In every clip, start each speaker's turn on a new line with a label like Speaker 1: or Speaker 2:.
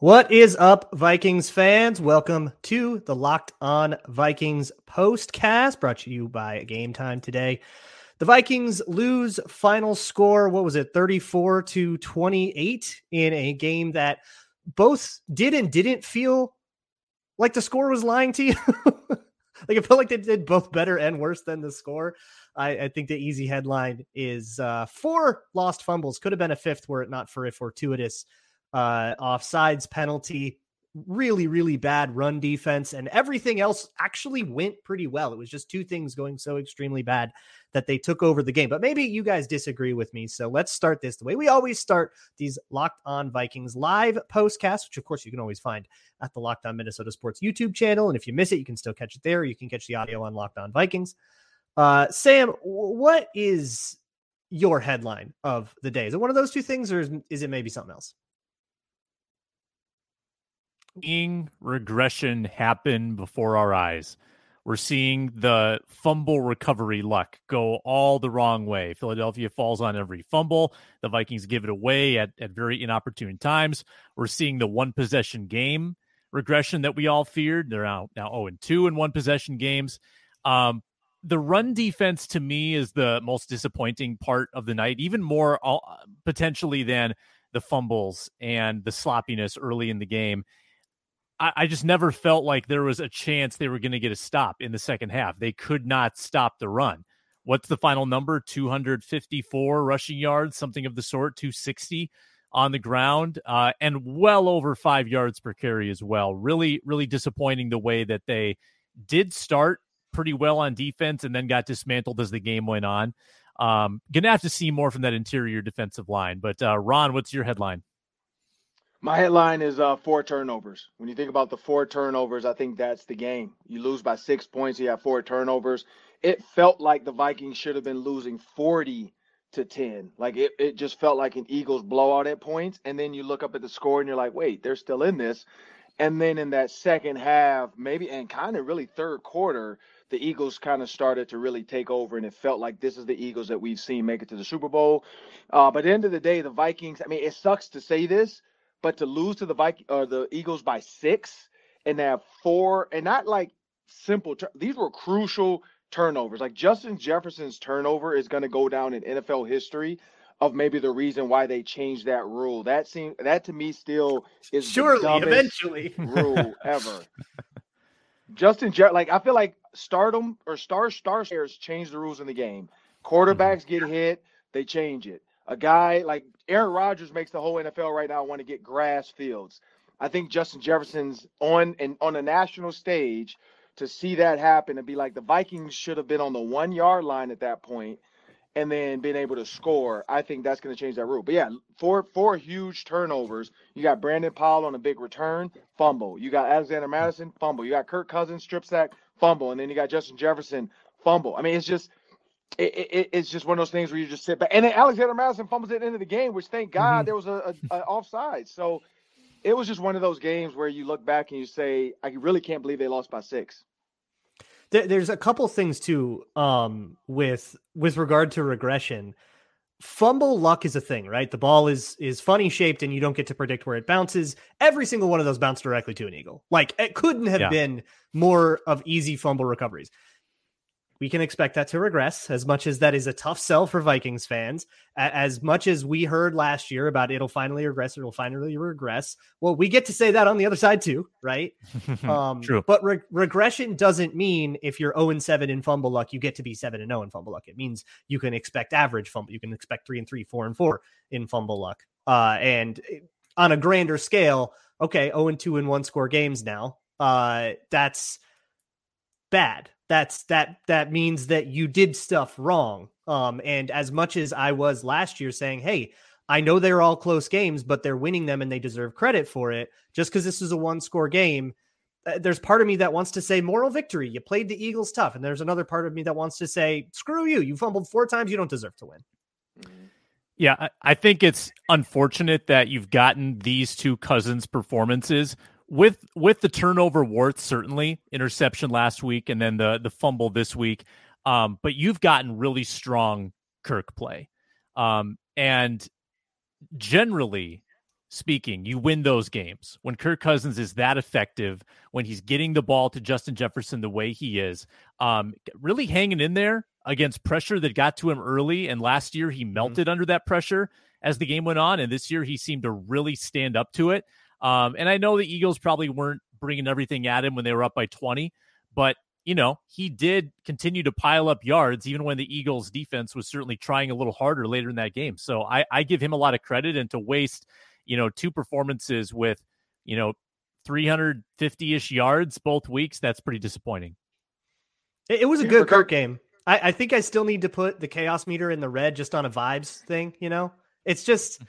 Speaker 1: What is up, Vikings fans? Welcome to the Locked On Vikings postcast brought to you by Game Time today. The Vikings lose final score, what was it, 34 to 28 in a game that both did and didn't feel like the score was lying to you. like it felt like they did both better and worse than the score. I, I think the easy headline is uh, four lost fumbles. Could have been a fifth were it not for a fortuitous uh, offsides penalty. Really, really bad run defense, and everything else actually went pretty well. It was just two things going so extremely bad that they took over the game. But maybe you guys disagree with me. So let's start this the way we always start these Locked On Vikings live postcasts, which of course you can always find at the Locked On Minnesota Sports YouTube channel. And if you miss it, you can still catch it there. You can catch the audio on Locked On Vikings. Uh, Sam, what is your headline of the day? Is it one of those two things, or is, is it maybe something else?
Speaker 2: Seeing regression happen before our eyes. We're seeing the fumble recovery luck go all the wrong way. Philadelphia falls on every fumble. The Vikings give it away at, at very inopportune times. We're seeing the one possession game regression that we all feared. They're now, now 0 and 2 in one possession games. Um, the run defense to me is the most disappointing part of the night, even more uh, potentially than the fumbles and the sloppiness early in the game. I, I just never felt like there was a chance they were going to get a stop in the second half. They could not stop the run. What's the final number? 254 rushing yards, something of the sort, 260 on the ground, uh, and well over five yards per carry as well. Really, really disappointing the way that they did start pretty well on defense and then got dismantled as the game went on. Um, gonna have to see more from that interior defensive line. But uh, Ron, what's your headline?
Speaker 3: My headline is uh, four turnovers. When you think about the four turnovers, I think that's the game. You lose by six points, you have four turnovers. It felt like the Vikings should have been losing 40 to 10. Like it, it just felt like an Eagles blowout at points. And then you look up at the score and you're like, wait, they're still in this. And then in that second half, maybe and kind of really third quarter, the Eagles kind of started to really take over, and it felt like this is the Eagles that we've seen make it to the Super Bowl. Uh, but at the end of the day, the Vikings. I mean, it sucks to say this, but to lose to the Viking or uh, the Eagles by six and have four and not like simple these were crucial turnovers. Like Justin Jefferson's turnover is going to go down in NFL history of maybe the reason why they changed that rule. That seems that to me still is
Speaker 1: surely eventually
Speaker 3: rule ever. Justin Jeff like I feel like stardom or star star shares change the rules in the game. Quarterbacks mm-hmm. get hit, they change it. A guy like Aaron Rodgers makes the whole NFL right now want to get grass fields. I think Justin Jefferson's on and on a national stage to see that happen and be like the Vikings should have been on the one yard line at that point and then being able to score. I think that's going to change that rule. But yeah, four four huge turnovers. You got Brandon Powell on a big return, fumble. You got Alexander Mattison fumble. You got Kirk Cousins, strip sack, fumble, and then you got Justin Jefferson, fumble. I mean, it's just it, it, it's just one of those things where you just sit back. And then Alexander Mattison fumbles at the end of the game, which thank God mm-hmm. there was a, a, a offside. So it was just one of those games where you look back and you say, I really can't believe they lost by six.
Speaker 1: There's a couple things too um, with with regard to regression. Fumble luck is a thing, right? The ball is is funny shaped, and you don't get to predict where it bounces. Every single one of those bounced directly to an eagle. Like it couldn't have yeah. been more of easy fumble recoveries we can expect that to regress as much as that is a tough sell for Vikings fans. As much as we heard last year about it'll finally regress, it'll finally regress. Well, we get to say that on the other side too, right?
Speaker 2: um, True.
Speaker 1: But re- regression doesn't mean if you're 0 and 7 in fumble luck, you get to be 7 and 0 in fumble luck. It means you can expect average fumble. You can expect 3 and 3, 4 and 4 in fumble luck. Uh, and on a grander scale, okay, 0 and 2 in one score games now. Uh, that's bad that's that that means that you did stuff wrong. Um, and as much as I was last year saying, hey, I know they're all close games, but they're winning them and they deserve credit for it. Just because this is a one score game, uh, there's part of me that wants to say moral victory. You played the Eagles tough. And there's another part of me that wants to say, screw you. You fumbled four times. You don't deserve to win.
Speaker 2: Mm-hmm. Yeah, I think it's unfortunate that you've gotten these two cousins performances with with the turnover warts, certainly interception last week and then the the fumble this week. Um, but you've gotten really strong Kirk play, um, and generally speaking, you win those games. When Kirk Cousins is that effective, when he's getting the ball to Justin Jefferson the way he is, um, really hanging in there against pressure that got to him early. And last year he mm-hmm. melted mm-hmm. under that pressure as the game went on. And this year he seemed to really stand up to it. Um, and I know the Eagles probably weren't bringing everything at him when they were up by 20, but you know, he did continue to pile up yards even when the Eagles defense was certainly trying a little harder later in that game. So I, I give him a lot of credit and to waste, you know, two performances with, you know, 350 ish yards both weeks, that's pretty disappointing.
Speaker 1: It, it was a good Kirk game. I, I think I still need to put the chaos meter in the red just on a vibes thing, you know? It's just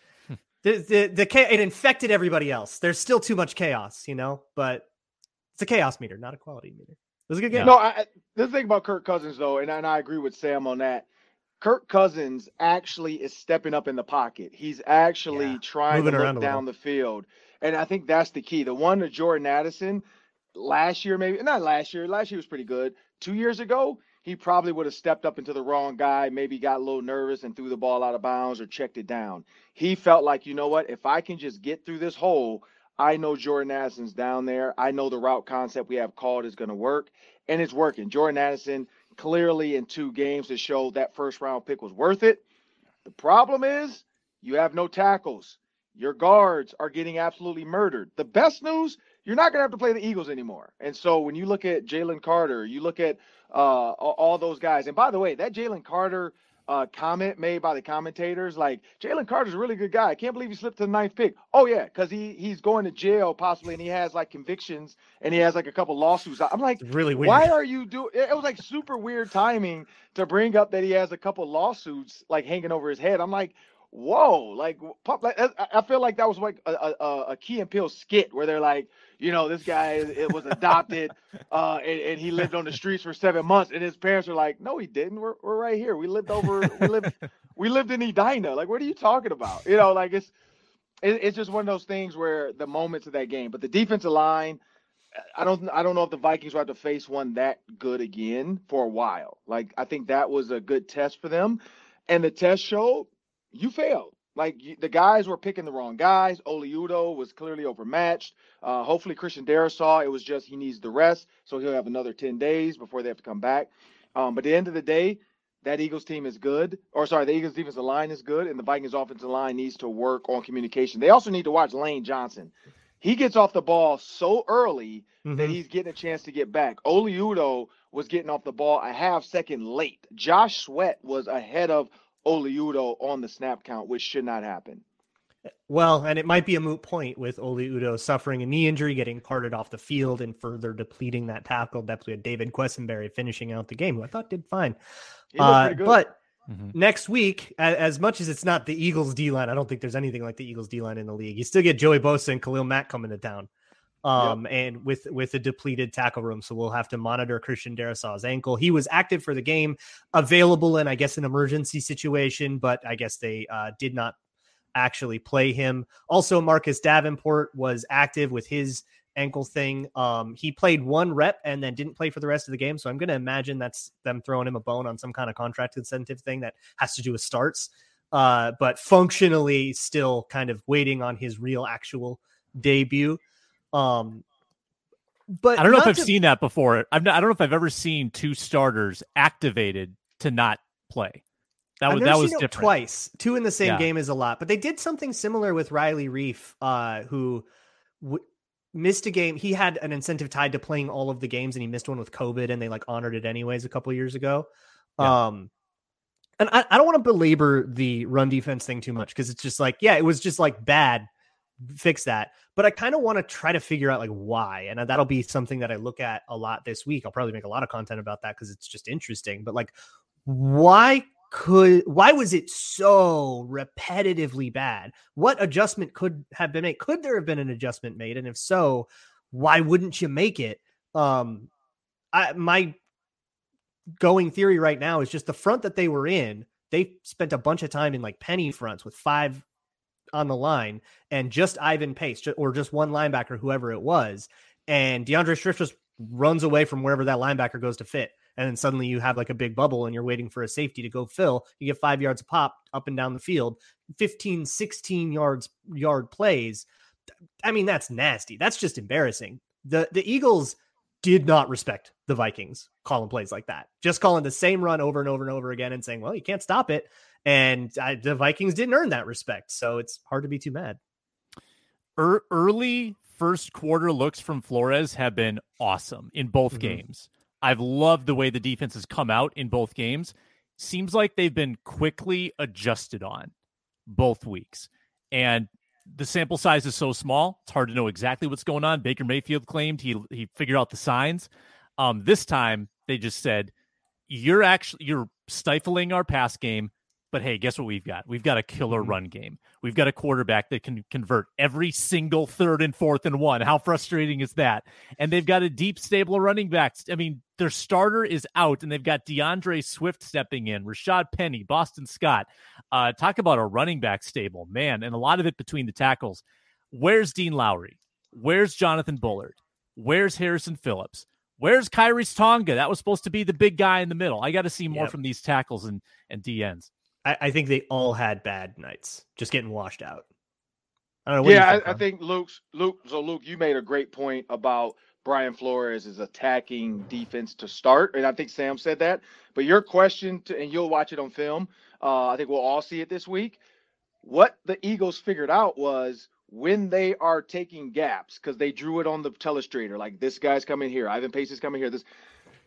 Speaker 1: the, the, the, it infected everybody else. There's still too much chaos, you know, but it's a chaos meter, not a quality meter. It was a good game.
Speaker 3: No, I, the thing about Kirk Cousins though, and, and I agree with Sam on that. Kirk Cousins actually is stepping up in the pocket. He's actually yeah. trying Moving to look down the field, and I think that's the key. The one to Jordan Addison last year, maybe not last year. Last year was pretty good. Two years ago, he probably would have stepped up into the wrong guy, maybe got a little nervous and threw the ball out of bounds or checked it down. He felt like, you know what, if I can just get through this hole, I know Jordan Addison's down there. I know the route concept we have called is going to work, and it's working. Jordan Addison clearly in two games to show that first round pick was worth it. The problem is you have no tackles. Your guards are getting absolutely murdered. The best news, you're not going to have to play the Eagles anymore. And so when you look at Jalen Carter, you look at uh, all those guys. And by the way, that Jalen Carter uh, comment made by the commentators. Like Jalen Carter's a really good guy. I can't believe he slipped to the ninth pick. Oh yeah, because he he's going to jail possibly, and he has like convictions, and he has like a couple lawsuits. I'm like,
Speaker 1: really weird.
Speaker 3: Why are you doing? It was like super weird timing to bring up that he has a couple lawsuits like hanging over his head. I'm like, whoa, like, pop, like I feel like that was like a, a, a Key and Peele skit where they're like, you know, this guy it was adopted, uh, and, and, he lived on the streets for seven months, and his parents are like, no, he didn't. We're we're right here. We lived over. We lived. we lived in Edina. Like, what are you talking about? You know, like it's it, it's just one of those things where the moments of that game. But the defensive line. I don't I don't know if the Vikings will have to face one that good again for a while. Like I think that was a good test for them. And the test showed you failed. Like the guys were picking the wrong guys. Oli Udoh was clearly overmatched. Uh, hopefully, Christian Darrisaw, it was just he needs the rest, so he'll have another 10 days before they have to come back. Um, but at the end of the day, that Eagles team is good. Or sorry, the Eagles defensive line is good, and the Vikings offensive line needs to work on communication. They also need to watch Lane Johnson. He gets off the ball so early mm-hmm. that he's getting a chance to get back. Oli Udoh was getting off the ball a half second late. Josh Sweat was ahead of Oli Udoh on the snap count, which should not happen.
Speaker 1: Well, and it might be a moot point with Oli Udoh suffering a knee injury, getting carted off the field, and further depleting that tackle depth. We had David Quessenberry finishing out the game, who I thought did fine. Uh, but mm-hmm. next week, as much as it's not the Eagles D line, I don't think there's anything like the Eagles D line in the league. You still get Joey Bosa and Khalil Mack coming to town um, yep. and with with a depleted tackle room. So we'll have to monitor Christian Darrisaw's ankle. He was active for the game, available in I guess an emergency situation, but I guess they uh, did not actually play him. Also, Marcus Davenport was active with his ankle thing. Um, he played one rep and then didn't play for the rest of the game. So I'm going to imagine that's them throwing him a bone on some kind of contract incentive thing that has to do with starts. Uh, but functionally, still kind of waiting on his real actual debut. Um, but
Speaker 2: I don't know if I've to... seen that before. I've not, I don't know if I've ever seen two starters activated to not play. That was that was different.
Speaker 1: twice. Two in the same yeah. game is a lot, but they did something similar with Riley Reiff, uh, who w- missed a game. He had an incentive tied to playing all of the games, and he missed one with COVID, and they like honored it anyways a couple years ago. Yeah. Um, and I, I don't want to belabor the run defense thing too much because it's just like, yeah, it was just like bad fix that. But I kind of want to try to figure out like why, and that'll be something that I look at a lot this week. I'll probably make a lot of content about that because it's just interesting. But like, why could why was it so repetitively bad? What adjustment could have been made? Could there have been an adjustment made? And if so, why wouldn't you make it? Um, I my going theory right now is just the front that they were in. They spent a bunch of time in like penny fronts with five on the line and just Ivan Pace or just one linebacker, whoever it was, and D'Andre Swift just runs away from wherever that linebacker goes to fit. and then suddenly you have like a big bubble and you're waiting for a safety to go fill. You get five yards a pop up and down the field, 15, 16 yards yard plays. I mean, that's nasty. That's just embarrassing. The the Eagles did not respect the Vikings calling plays like that. Just calling the same run over and over and over again and saying, "Well, you can't stop it." And I, the Vikings didn't earn that respect, so it's hard to be too mad.
Speaker 2: early first quarter looks from Flores have been awesome in both mm-hmm. games. I've loved the way the defense has come out in both games. Seems like they've been quickly adjusted on both weeks. And the sample size is so small, it's hard to know exactly what's going on. Baker Mayfield claimed he he figured out the signs. Um, this time they just said, You're actually you're stifling our pass game. But hey, guess what we've got? We've got a killer mm-hmm. run game. We've got a quarterback that can convert every single third and fourth and one. How frustrating is that? And they've got a deep stable of running backs. I mean, their starter is out, and they've got D'Andre Swift stepping in, Rashad Penny, Boston Scott. Uh, talk about a running back stable, man, and a lot of it between the tackles. Where's Dean Lowry? Where's Jonathan Bullard? Where's Harrison Phillips? Where's Khyiris Tonga? That was supposed to be the big guy in the middle. I got to see more yep. from these tackles and and DNs.
Speaker 1: I, I, think they all had bad nights, just getting washed out. I don't know.
Speaker 3: yeah, think, I, I, think Luke's Luke. So Luke, you made a great point about Brian Flores is attacking defense to start, and I think Sam said that. But your question, to, and you'll watch it on film. Uh, I think we'll all see it this week. What the Eagles figured out was when they are taking gaps because they drew it on the telestrator, like this guy's coming here, Ivan Pace is coming here. This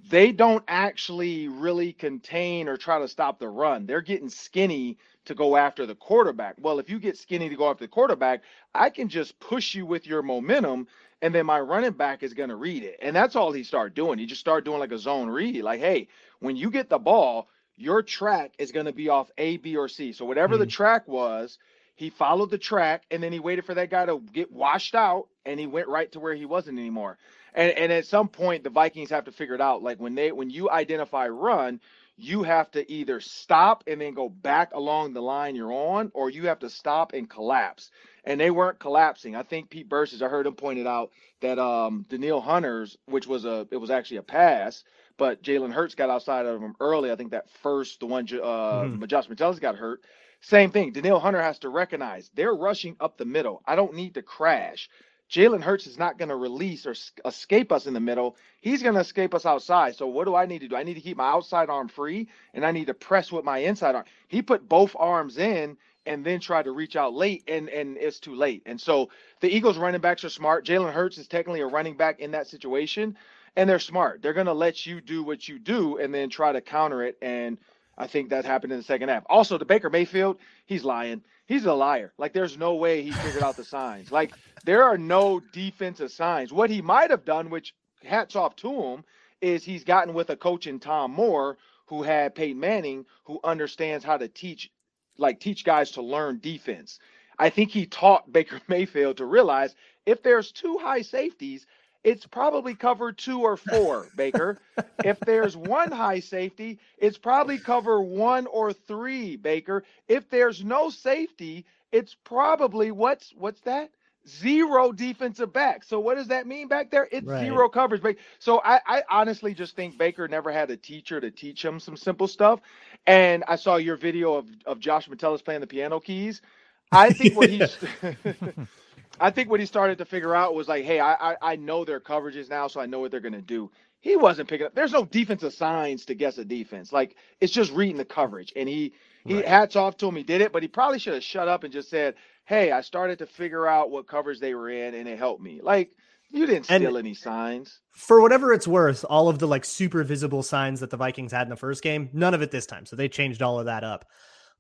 Speaker 3: they don't actually really contain or try to stop the run. They're getting skinny to go after the quarterback. Well, if you get skinny to go after the quarterback, I can just push you with your momentum, and then my running back is going to read it. And that's all he started doing. He just started doing like a zone read. Like, hey, when you get the ball, your track is going to be off A, B, or C. So whatever mm-hmm. the track was, he followed the track and then he waited for that guy to get washed out and he went right to where he wasn't anymore. And and at some point the Vikings have to figure it out. Like when they when you identify run, you have to either stop and then go back along the line you're on, or you have to stop and collapse. And they weren't collapsing. I think Pete Bercich, I heard him pointed out that um Danielle Hunter's, which was a it was actually a pass, but Jalen Hurts got outside of him early. I think that first, the one uh mm-hmm. Josh Metellus got hurt. Same thing. Danielle Hunter has to recognize they're rushing up the middle. I don't need to crash. Jalen Hurts is not going to release or escape us in the middle. He's going to escape us outside. So what do I need to do? I need to keep my outside arm free and I need to press with my inside arm. He put both arms in and then tried to reach out late and and it's too late. And so the Eagles running backs are smart. Jalen Hurts is technically a running back in that situation and they're smart. They're going to let you do what you do and then try to counter it and I think that happened in the second half. Also, the Baker Mayfield, he's lying he's a liar. Like there's no way he figured out the signs. Like there are no defensive signs. What he might have done, which hats off to him, is he's gotten with a coach in Tom Moore who had Peyton Manning, who understands how to teach, like teach guys to learn defense. I think he taught Baker Mayfield to realize if there's two high safeties, it's probably cover two or four, Baker. if there's one high safety, it's probably cover one or three, Baker. If there's no safety, it's probably what's what's that? Zero defensive back. So what does that mean back there? It's right. zero coverage. So I, I honestly just think Baker never had a teacher to teach him some simple stuff. And I saw your video of, of Josh Metellus playing the piano keys. I think what he's I think what he started to figure out was like, hey, I I, I know their coverages now, so I know what they're gonna do. He wasn't picking up. There's no defensive signs to guess a defense. Like it's just reading the coverage. And he he right. hats off to him. He did it, but he probably should have shut up and just said, "Hey, I started to figure out what coverage they were in, and it helped me." Like you didn't steal and any signs.
Speaker 1: For whatever it's worth, all of the like super visible signs that the Vikings had in the first game, none of it this time. So they changed all of that up.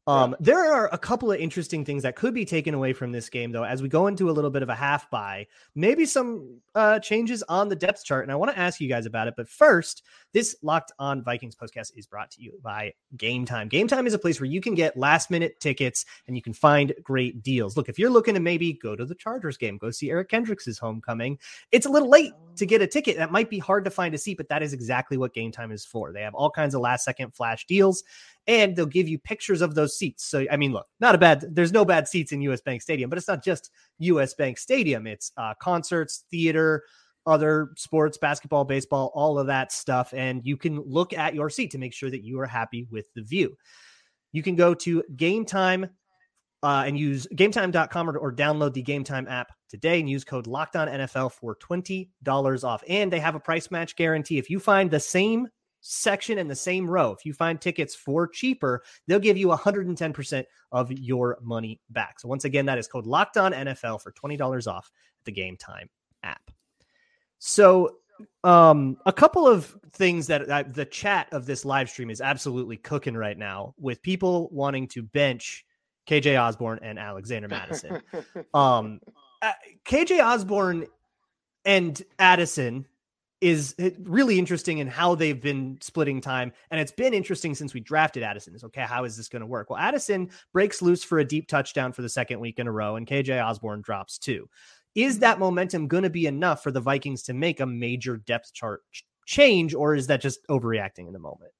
Speaker 1: Um, yeah. There are a couple of interesting things that could be taken away from this game, though, as we go into a little bit of a half by, maybe some uh, changes on the depth chart. And I want to ask you guys about it. But first, this Locked On Vikings podcast is brought to you by Game Time. Game Time is a place where you can get last minute tickets and you can find great deals. Look, if you're looking to maybe go to the Chargers game, go see Eric Kendricks' homecoming, it's a little late to get a ticket. That might be hard to find a seat, but that is exactly what Game Time is for. They have all kinds of last second flash deals and they'll give you pictures of those seats. So, I mean, look, not a bad, there's no bad seats in US Bank Stadium, but it's not just US Bank Stadium. It's uh, concerts, theater, other sports, basketball, baseball, all of that stuff. And you can look at your seat to make sure that you are happy with the view. You can go to game time uh, and use gametime.com or, or download the Game Time app today and use code Locked On for $20 off. And they have a price match guarantee. If you find the same section in the same row, if you find tickets for cheaper, they'll give you 110% of your money back. So once again, that is code Locked On NFL for $20 off the Game Time app. So um a couple of things that uh, the chat of this live stream is absolutely cooking right now with people wanting to bench KJ Osborn and Alexander Mattison. um, uh, KJ Osborn and Addison is really interesting in how they've been splitting time. And it's been interesting since we drafted Addison. Is okay, how is this going to work? Well, Addison breaks loose for a deep touchdown for the second week in a row, and KJ Osborn drops two. Is that momentum going to be enough for the Vikings to make a major depth chart change, or is that just overreacting in the moment?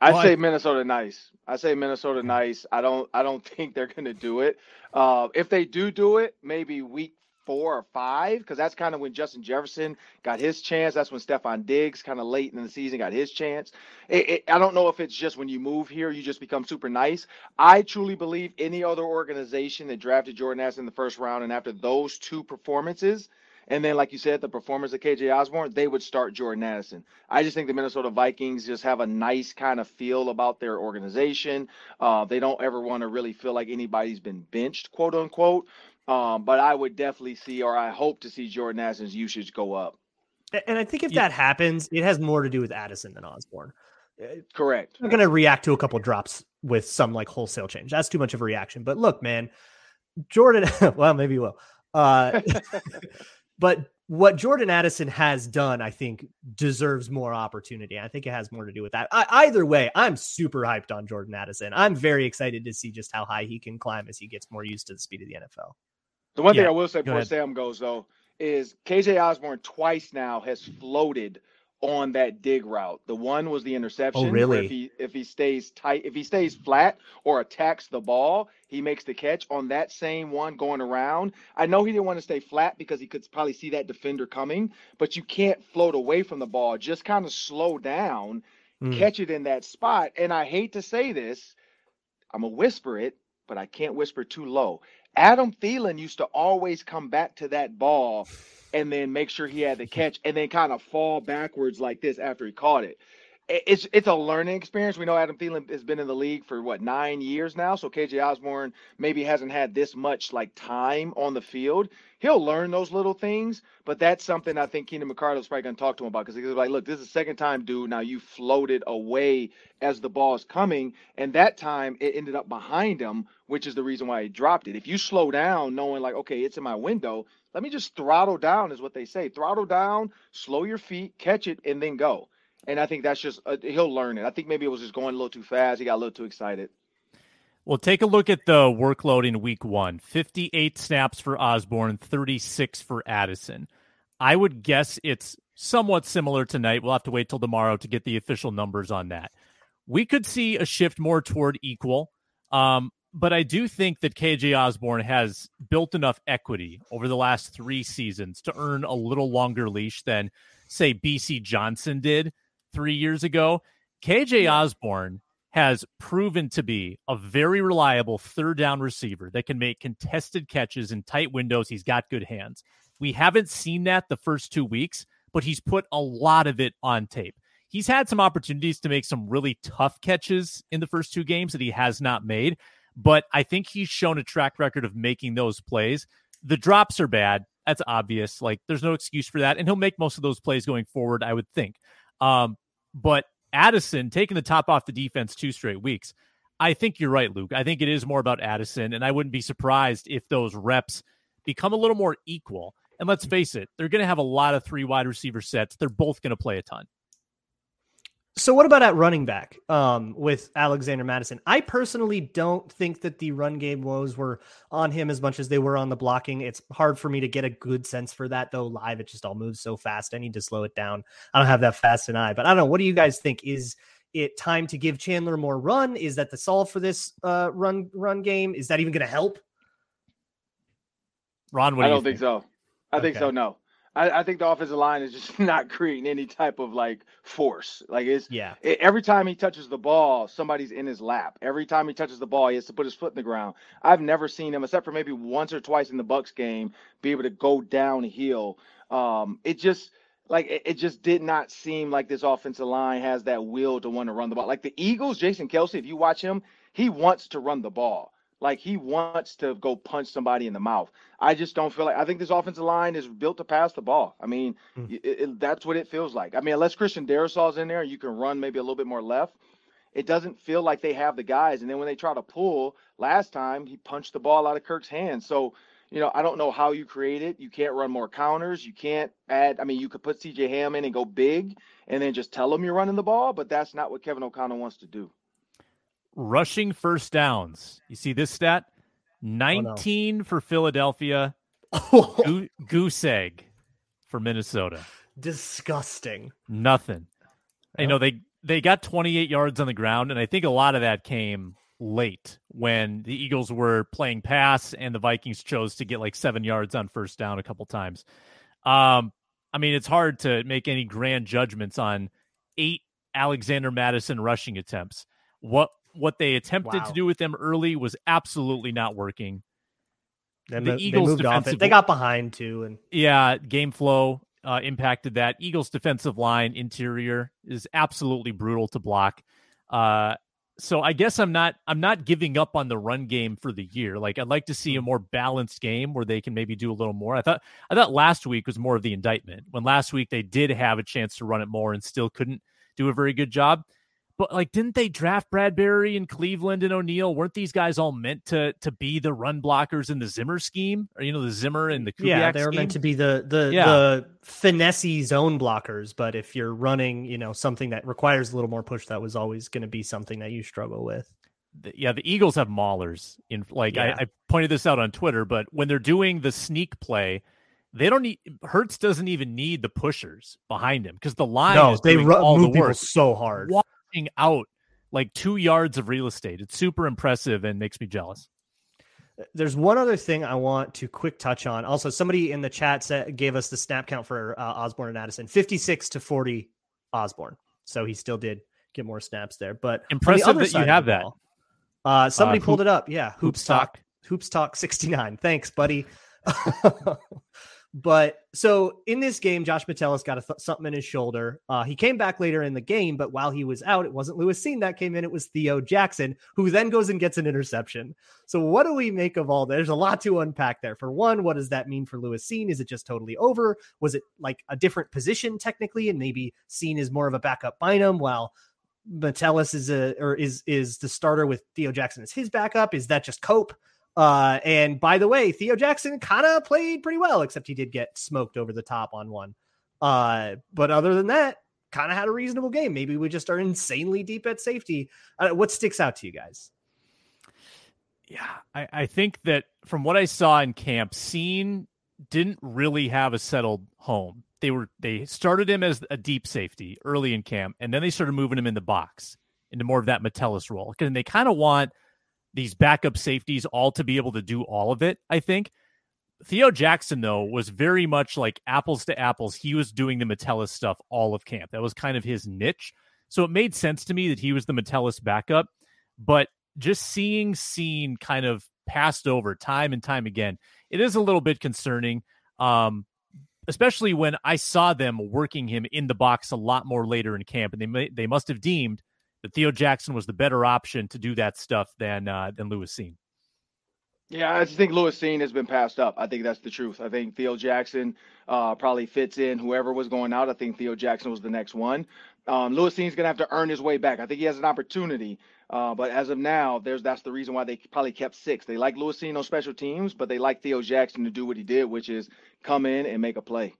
Speaker 3: I well, say I, Minnesota nice. I say Minnesota nice. I don't I don't think they're going to do it. Uh, if they do do it, maybe week four or five, because that's kind of when Justin Jefferson got his chance. That's when Stefon Diggs kind of late in the season got his chance. It, it, I don't know if it's just when you move here, you just become super nice. I truly believe any other organization that drafted Jordan Addison in the first round, and after those two performances – and then, like you said, the performance of KJ Osborn, they would start Jordan Addison. I just think the Minnesota Vikings just have a nice kind of feel about their organization. Uh, they don't ever want to really feel like anybody's been benched, quote unquote. Um, but I would definitely see, or I hope to see Jordan Addison's usage go up.
Speaker 1: And I think if that happens, it has more to do with Addison than Osborn.
Speaker 3: Uh, Correct.
Speaker 1: I'm going to react to a couple drops with some like wholesale change. That's too much of a reaction. But look, man, Jordan, well, maybe you will. Uh, But what Jordan Addison has done, I think, deserves more opportunity. I think it has more to do with that. I, either way, I'm super hyped on Jordan Addison. I'm very excited to see just how high he can climb as he gets more used to the speed of the NFL.
Speaker 3: The one yeah, thing I will say before ahead. Sam goes, though, is KJ Osborn twice now has floated – on that dig route. The one was the interception.
Speaker 1: Oh, really?
Speaker 3: If he if he stays tight, if he stays flat or attacks the ball, he makes the catch on that same one going around. I know he didn't want to stay flat because he could probably see that defender coming, but you can't float away from the ball. Just kind of slow down, mm. catch it in that spot. And I hate to say this, I'm gonna whisper it, but I can't whisper too low. Adam Thielen used to always come back to that ball and then make sure he had the catch and then kind of fall backwards like this after he caught it. It's it's a learning experience. We know Adam Thielen has been in the league for what nine years now, so KJ Osborn maybe hasn't had this much like time on the field. He'll learn those little things, but that's something I think Keenan McCardell's probably going to talk to him about because he's like, look, this is the second time, dude. Now you floated away as the ball is coming, and that time it ended up behind him, which is the reason why he dropped it. If you slow down, knowing like, okay, it's in my window, let me just throttle down, is what they say. Throttle down, slow your feet, catch it, and then go. And I think that's just uh, he'll learn it. I think maybe it was just going a little too fast. He got a little too excited.
Speaker 2: Well, take a look at the workload in week one 58 snaps for Osborn, 36 for Addison. I would guess it's somewhat similar tonight. We'll have to wait till tomorrow to get the official numbers on that. We could see a shift more toward equal. Um, but I do think that KJ Osborn has built enough equity over the last three seasons to earn a little longer leash than, say, Bisi Johnson did three years ago. KJ Osborn has proven to be a very reliable third down receiver that can make contested catches in tight windows. He's got good hands. We haven't seen that the first two weeks, but he's put a lot of it on tape. He's had some opportunities to make some really tough catches in the first two games that he has not made but I think he's shown a track record of making those plays. The drops are bad. That's obvious. Like there's no excuse for that. And he'll make most of those plays going forward, I would think. Um, but Addison taking the top off the defense two straight weeks. I think you're right, Luke. I think it is more about Addison, and I wouldn't be surprised if those reps become a little more equal. And let's mm-hmm. face it, they're going to have a lot of three wide receiver sets. They're both going to play a ton.
Speaker 1: So what about at running back um, with Alexander Mattison? I personally don't think that the run game woes were on him as much as they were on the blocking. It's hard for me to get a good sense for that though. Live, it just all moves so fast. I need to slow it down. I don't have that fast an eye, but I don't know. What do you guys think? Is it time to give Chandler more run? Is that the solve for this uh, run run game? Is that even going to help?
Speaker 2: Ron, would
Speaker 3: I
Speaker 2: don't
Speaker 3: think? think? so. I okay. think so. No. I, I, think the offensive line is just not creating any type of like force. Like it's
Speaker 1: yeah.
Speaker 3: It, every time he touches the ball, somebody's in his lap. Every time he touches the ball, he has to put his foot in the ground. I've never seen him, except for maybe once or twice in the Bucs game, be able to go downhill. Um, it just like it, it just did not seem like this offensive line has that will to want to run the ball. Like the Eagles, Jason Kelce, if you watch him, he wants to run the ball. Like he wants to go punch somebody in the mouth. I just don't feel like I think this offensive line is built to pass the ball. I mean, mm. it, it, that's what it feels like. I mean, unless Christian Darrisaw's in there, you can run maybe a little bit more left. It doesn't feel like they have the guys. And then when they try to pull last time, he punched the ball out of Kirk's hands. So, you know, I don't know how you create it. You can't run more counters. You can't add. I mean, you could put CJ Ham in and go big, and then just tell them you're running the ball. But that's not what Kevin O'Connell wants to do
Speaker 2: rushing first downs. You see this stat? 19 oh, no. for Philadelphia, Go- goose egg for Minnesota.
Speaker 1: Disgusting.
Speaker 2: Nothing. Yep. You know, they they got 28 yards on the ground, and I think a lot of that came late when the Eagles were playing pass and the Vikings chose to get like seven yards on first down a couple times. Um, I mean, it's hard to make any grand judgments on eight Alexander Mattison rushing attempts. What what they attempted wow. to do with them early was absolutely not working.
Speaker 1: And the, the Eagles defensive, they got behind too, and
Speaker 2: yeah, game flow uh, impacted that. Eagles defensive line interior is absolutely brutal to block. Uh, so I guess I'm not I'm not giving up on the run game for the year. Like I'd like to see a more balanced game where they can maybe do a little more. I thought I thought last week was more of the indictment. When last week they did have a chance to run it more and still couldn't do a very good job. But like, didn't they draft Bradbury and Cleveland and O'Neill? Weren't these guys all meant to to be the run blockers in the Zimmer scheme, or you know, the Zimmer and the Kubiak
Speaker 1: yeah, they were
Speaker 2: scheme?
Speaker 1: meant to be the the yeah. the finesse zone blockers. But if you're running, you know, something that requires a little more push, that was always going to be something that you struggle with.
Speaker 2: Yeah, the Eagles have maulers in like yeah. I, I pointed this out on Twitter, but when they're doing the sneak play, they don't need Hurts doesn't even need the pushers behind him because the line no, they run, all move the work
Speaker 1: so hard
Speaker 2: out like two yards of real estate. It's super impressive and makes me jealous.
Speaker 1: There's one other thing I want to quick touch on. Also, somebody in the chat said, gave us the snap count for uh, Osborn and Addison 56 to 40 Osborn. So he still did get more snaps there. But
Speaker 2: impressive
Speaker 1: the
Speaker 2: that you have that.
Speaker 1: Ball, uh, somebody uh, pulled it up. Yeah. Hoops, Talk. Talk. Hoops Talk 69. Thanks, buddy. But so in this game, Josh Metellus got th- something in his shoulder. Uh, he came back later in the game, but while he was out, it wasn't Lewis Cine that came in. It was Theo Jackson, who then goes and gets an interception. So what do we make of all that? There's a lot to unpack there. For one, what does that mean for Lewis Cine? Is it just totally over? Was it like a different position technically, and maybe Cine is more of a backup Bynum while Metellus is a or is is the starter with Theo Jackson as his backup? Is that just cope? Uh, and by the way, Theo Jackson kind of played pretty well, except he did get smoked over the top on one. Uh, but other than that, kind of had a reasonable game. Maybe we just are insanely deep at safety. Uh, what sticks out to you guys?
Speaker 2: Yeah, I, I think that from what I saw in camp, Cine didn't really have a settled home. They were they started him as a deep safety early in camp, and then they started moving him in the box into more of that Metellus role. And they kind of want – these backup safeties all to be able to do all of it, I think. Theo Jackson, though, was very much like apples to apples. He was doing the Metellus stuff all of camp. That was kind of his niche. So it made sense to me that he was the Metellus backup. But just seeing Cine kind of passed over time and time again, it is a little bit concerning. Um, especially when I saw them working him in the box a lot more later in camp, and they may, they must have deemed that Theo Jackson was the better option to do that stuff than uh, than Lewis Cine.
Speaker 3: Yeah, I just think Lewis Cine has been passed up. I think that's the truth. I think Theo Jackson uh, probably fits in whoever was going out. I think Theo Jackson was the next one. Um, Lewis Cine's going to have to earn his way back. I think he has an opportunity, uh, but as of now, there's that's the reason why they probably kept six. They like Lewis Cine on special teams, but they like Theo Jackson to do what he did, which is come in and make a play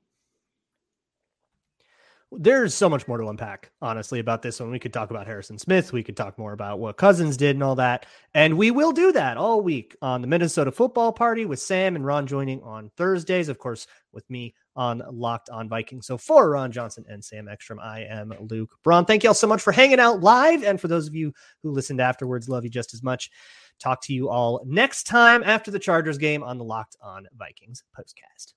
Speaker 1: there's so much more to unpack, honestly, about this one. We could talk about Harrison Smith. We could talk more about what Cousins did and all that. And we will do that all week on the Minnesota football party with Sam and Ron joining on Thursdays, of course, with me on Locked on Vikings. So for Ron Johnson and Sam Ekstrom, I am Luke Braun. Thank you all so much for hanging out live. And for those of you who listened afterwards, love you just as much. Talk to you all next time after the Chargers game on the Locked on Vikings postcast.